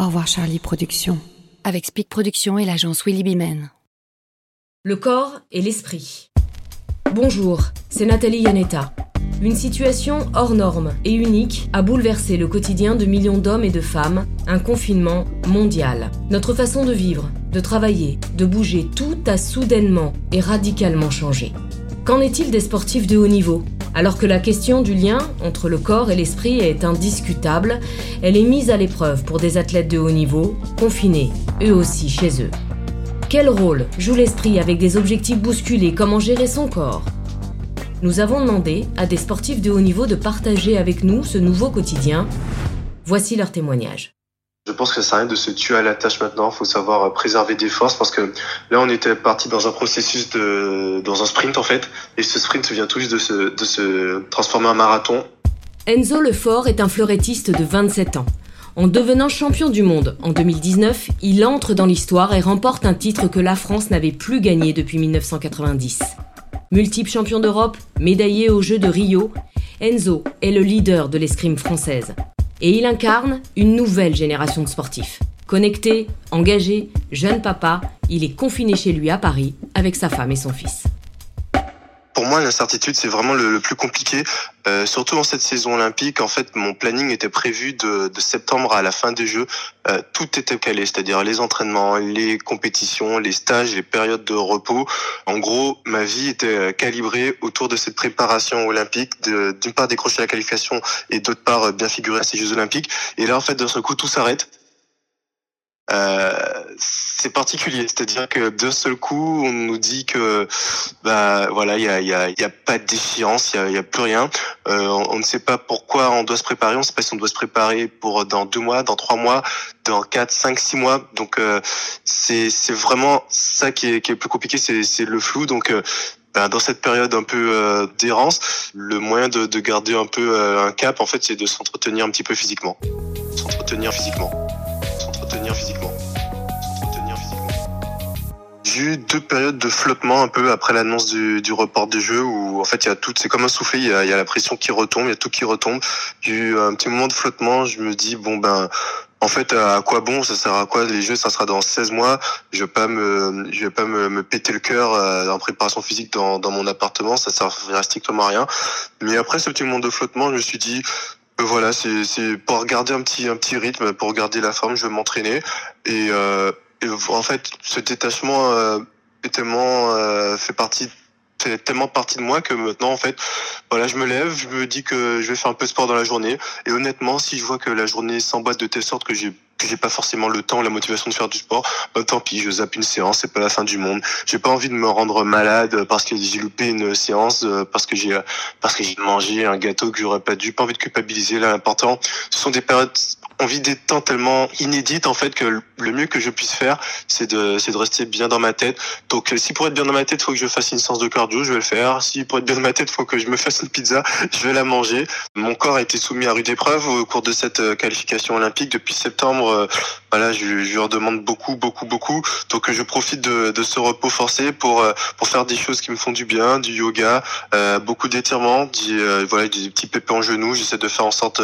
Au revoir Charlie Productions. Avec Speak Productions et l'agence Willy Bimen. Le corps et l'esprit. Bonjour, c'est Nathalie Yanetta. Une situation hors norme et unique a bouleversé le quotidien de millions d'hommes et de femmes, un confinement mondial. Notre façon de vivre, de travailler, de bouger, tout a soudainement et radicalement changé. Qu'en est-il des sportifs de haut niveau? Alors que la question du lien entre le corps et l'esprit est indiscutable, elle est mise à l'épreuve pour des athlètes de haut niveau, confinés, eux aussi chez eux. Quel rôle joue l'esprit avec des objectifs bousculés? Comment gérer son corps? Nous avons demandé à des sportifs de haut niveau de partager avec nous ce nouveau quotidien. Voici leur témoignage. Je pense que ça rien de se tuer à la tâche maintenant. Il faut savoir préserver des forces parce que là, on était parti dans un processus de, dans un sprint en fait. Et ce sprint vient tout juste de se, de se transformer en marathon. Enzo Lefort est un fleurettiste de 27 ans. En devenant champion du monde en 2019, il entre dans l'histoire et remporte un titre que la France n'avait plus gagné depuis 1990. Multiple champion d'Europe, médaillé aux Jeux de Rio, Enzo est le leader de l'escrime française. Et il incarne une nouvelle génération de sportifs. Connecté, engagé, jeune papa, il est confiné chez lui à Paris avec sa femme et son fils pour moi, l'incertitude, c'est vraiment le, plus compliqué. Euh, surtout en cette saison olympique, en fait, mon planning était prévu de, septembre à la fin des Jeux. Euh, tout était calé, c'est-à-dire les entraînements, les compétitions, les stages, les périodes de repos. En gros, ma vie était euh, calibrée autour de cette préparation olympique, d'une part décrocher la qualification et d'autre part bien figurer à ces Jeux olympiques. Et là, en fait, d'un seul coup, tout s'arrête. Euh, c'est particulier, c'est-à-dire que d'un seul coup, on nous dit que bah voilà, il y a, y, a, y a pas de défiance, il y a, y a, plus rien. Euh, on, ne sait pas pourquoi on doit se préparer, on ne sait pas si on doit se préparer pour dans deux mois, dans trois mois, dans quatre, cinq, six mois. Donc euh, c'est vraiment ça qui est, qui est plus compliqué, c'est le flou. Donc ben, dans cette période un peu euh, d'errance, le moyen de, de, garder un peu euh, un cap, en fait, c'est de s'entretenir un petit peu physiquement. S'entretenir physiquement. Physiquement. J'ai eu deux périodes de flottement un peu après l'annonce du, du, report des jeux où en fait il y a tout, c'est comme un soufflet, il y a, la pression qui retombe, il y a tout qui retombe. J'ai eu un petit moment de flottement, je me dis bon ben en fait, à quoi bon? Ça sert à quoi les jeux? Ça sera dans 16 mois. Je vais pas me, je vais pas me, péter le cœur euh, en préparation physique dans, mon appartement. Ça servira strictement à rien. Mais après ce petit moment de flottement, je me suis dit, voilà, c'est, pour garder un petit, rythme, pour garder la forme, je vais m'entraîner. Et, euh, en fait, ce détachement euh, tellement euh, fait partie tellement partie de moi que maintenant en fait voilà je me lève je me dis que je vais faire un peu de sport dans la journée et honnêtement si je vois que la journée s'emboîte de telle sorte que j'ai que j'ai pas forcément le temps, la motivation de faire du sport, bah, tant pis, je zappe une séance, c'est pas la fin du monde. J'ai pas envie de me rendre malade parce que j'ai loupé une séance, parce que j'ai parce que j'ai mangé un gâteau que j'aurais pas dû. Pas envie de culpabiliser. Là, l'important, ce sont des périodes on vit des temps tellement inédits en fait que le mieux que je puisse faire, c'est de c'est de rester bien dans ma tête. Donc si pour être bien dans ma tête, il faut que je fasse une séance de cardio, je vais le faire. Si pour être bien dans ma tête, il faut que je me fasse une pizza, je vais la manger. Mon corps a été soumis à rude épreuve au cours de cette qualification olympique depuis septembre. Voilà, je, je leur demande beaucoup, beaucoup, beaucoup. Donc je profite de, ce repos forcé pour pour faire des choses qui me font du bien, du yoga, euh, beaucoup d'étirements, euh, voilà, des petits pépés en genoux. J'essaie de faire en sorte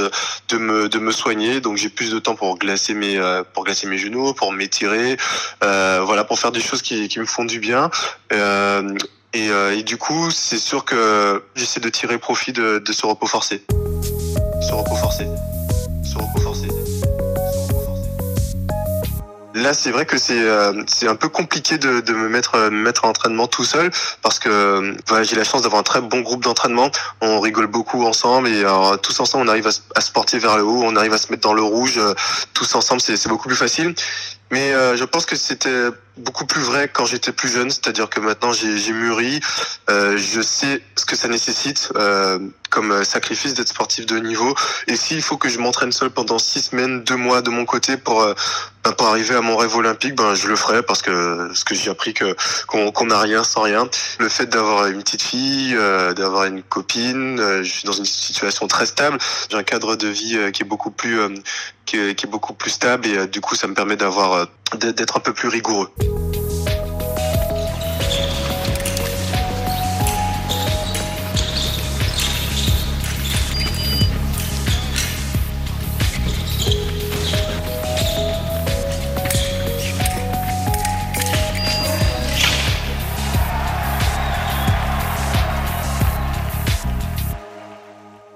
de me de me soigner. Donc plus de temps pour glacer mes pour glacer mes genoux, pour m'étirer, euh, voilà, pour faire des choses qui, me font du bien. Euh, et, et, du coup, c'est sûr que j'essaie de tirer profit de, de ce repos forcé. Ce repos forcé. Ce repos forcé. Là, c'est vrai que c'est euh, c'est un peu compliqué de, de me mettre me mettre en entraînement tout seul parce que voilà, j'ai la chance d'avoir un très bon groupe d'entraînement. On rigole beaucoup ensemble et alors, tous ensemble, on arrive à, à, se porter vers le haut, on arrive à se mettre dans le rouge. tous ensemble, c'est beaucoup plus facile. Mais euh, je pense que c'était beaucoup plus vrai quand j'étais plus jeune, c'est-à-dire que maintenant j'ai mûri, euh, je sais ce que ça nécessite euh, comme sacrifice d'être sportif de haut niveau. Et s'il faut que je m'entraîne seul pendant six semaines, deux mois de mon côté pour euh, pour arriver à mon rêve olympique, ben je le ferai parce que ce que j'ai appris que qu'on n'a rien sans rien. Le fait d'avoir une petite fille, d'avoir une copine, je suis dans une situation très stable. J'ai un cadre de vie qui est beaucoup plus qui est, beaucoup plus stable et euh, du coup ça me permet d'avoir euh, d'être un peu plus rigoureux.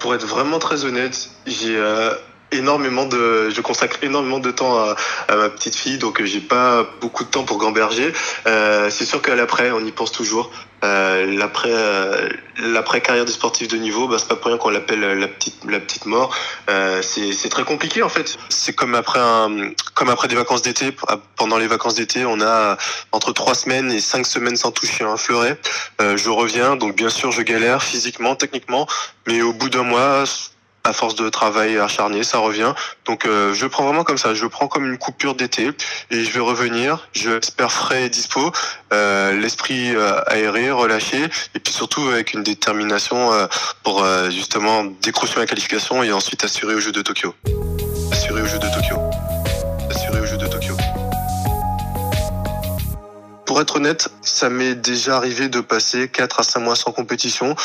pour être vraiment très honnête, j'ai euh, énormément de, je consacre énormément de temps à, ma petite fille, donc j'ai pas beaucoup de temps pour gamberger. Euh, c'est sûr qu'à l'après, on y pense toujours. Euh, l'après, euh, l'après carrière de sportif de niveau, bah, c'est pas pour rien qu'on l'appelle la petite, la petite mort. Euh, c'est, c'est très compliqué en fait. C'est comme après un, comme après des vacances d'été. Pendant les vacances d'été, on a entre trois semaines et cinq semaines sans toucher un fleuret. Euh, je reviens, donc bien sûr, je galère physiquement, techniquement, mais au bout d'un mois à force de travail acharné, ça revient. Donc euh, je prends vraiment comme ça, je prends comme une coupure d'été et je vais revenir, je espère frais et dispo, euh, l'esprit euh, aéré, relâché et puis surtout avec une détermination pour justement décrocher la qualification et ensuite assurer au jeu de Tokyo. Assurer au jeu de Tokyo. Assurer de Tokyo. Pour être honnête, ça m'est déjà arrivé de passer 4 à 5 mois sans compétition.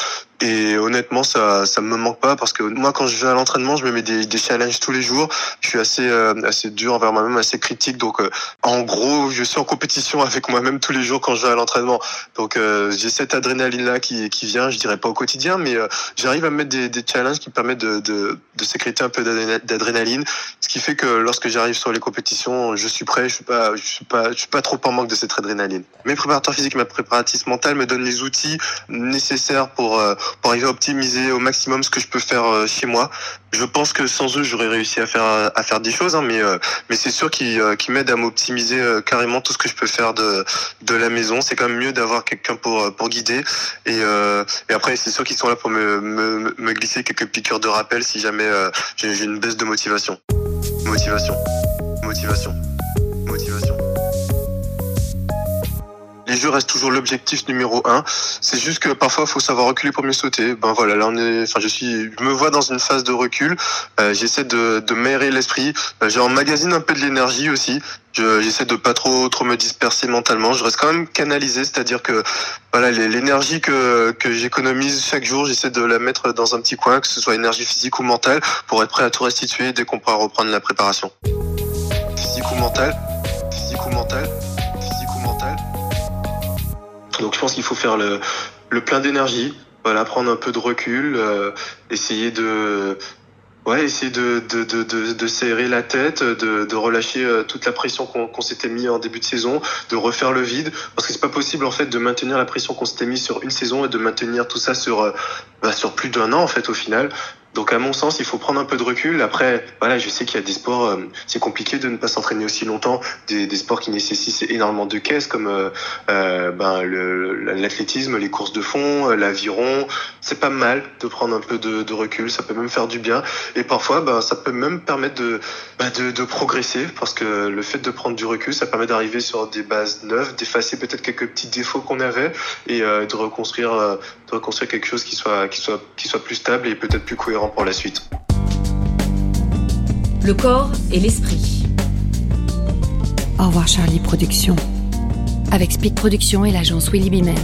Et honnêtement, ça ça me manque pas parce que moi, quand je vais à l'entraînement, je me mets des, des challenges tous les jours. Je suis assez euh, assez dur envers moi-même, assez critique. Donc, euh, en gros, je suis en compétition avec moi-même tous les jours quand je vais à l'entraînement. Donc, euh, j'ai cette adrénaline là qui qui vient. Je dirais pas au quotidien, mais j'arrive à mettre des, des challenges qui me permettent de de, de sécréter un peu d'adrénaline, ce qui fait que lorsque j'arrive sur les compétitions, je suis prêt. Je suis pas je suis pas je suis pas trop en manque de cette adrénaline. Mes préparateurs physiques, ma préparatrice mentale me donnent les outils nécessaires pour pour arriver à optimiser au maximum ce que je peux faire euh, chez moi. Je pense que sans eux, j'aurais réussi à faire à faire des choses, hein, mais euh, mais c'est sûr qu'ils euh, m'aident à m'optimiser carrément tout ce que je peux faire de de la maison. C'est quand même mieux d'avoir quelqu'un pour pour guider et après c'est sûr qu'ils sont là pour me, me me glisser quelques piqûres de rappel si jamais j'ai une baisse de. Motivation. Motivation. Motivation les jeux restent toujours l'objectif numéro un. C'est juste que parfois, il faut savoir reculer pour mieux sauter. Ben voilà, là on est. Je suis, je me vois dans une phase de recul. Euh, j'essaie de, de m'aérer l'esprit. Euh, J'emmagasine un peu de l'énergie aussi. J'essaie de pas trop trop me disperser mentalement. Je reste quand même canalisé, c'est-à-dire que voilà l'énergie que que j'économise chaque jour, j'essaie de la mettre dans un petit coin, que ce soit énergie physique ou mentale, pour être prêt à tout restituer dès qu'on pourra reprendre la préparation. Physique ou mentale, physique ou mentale? Donc je pense qu'il faut faire le, le plein d'énergie, voilà, prendre un peu de recul, euh, essayer de serrer la tête, de, de relâcher euh, toute la pression qu'on s'était mis en début de saison, de refaire le vide, parce que c'est pas possible en fait de maintenir la pression qu'on s'était mis sur une saison et de maintenir tout ça sur euh, bah, sur plus d'un an en fait au final. Donc à mon sens, il faut prendre un peu de recul. Après, voilà, je sais qu'il y a des sports, euh, c'est compliqué de ne pas s'entraîner aussi longtemps. Des, sports qui nécessitent énormément de caisses, comme euh, euh ben, l'athlétisme, les courses de fond, l'aviron. C'est pas mal de prendre un peu de, de, recul. Ça peut même faire du bien. Et parfois, ben, ça peut même permettre de, ben, de, de progresser, parce que le fait de prendre du recul, ça permet d'arriver sur des bases neuves, d'effacer peut-être quelques petits défauts qu'on avait et de reconstruire, de reconstruire quelque chose qui soit, qui soit, qui soit plus stable et peut-être plus cohérent pour la suite. Le corps et l'esprit. Au revoir Charlie Productions. Avec Speak Productions et l'agence Willy Bimen.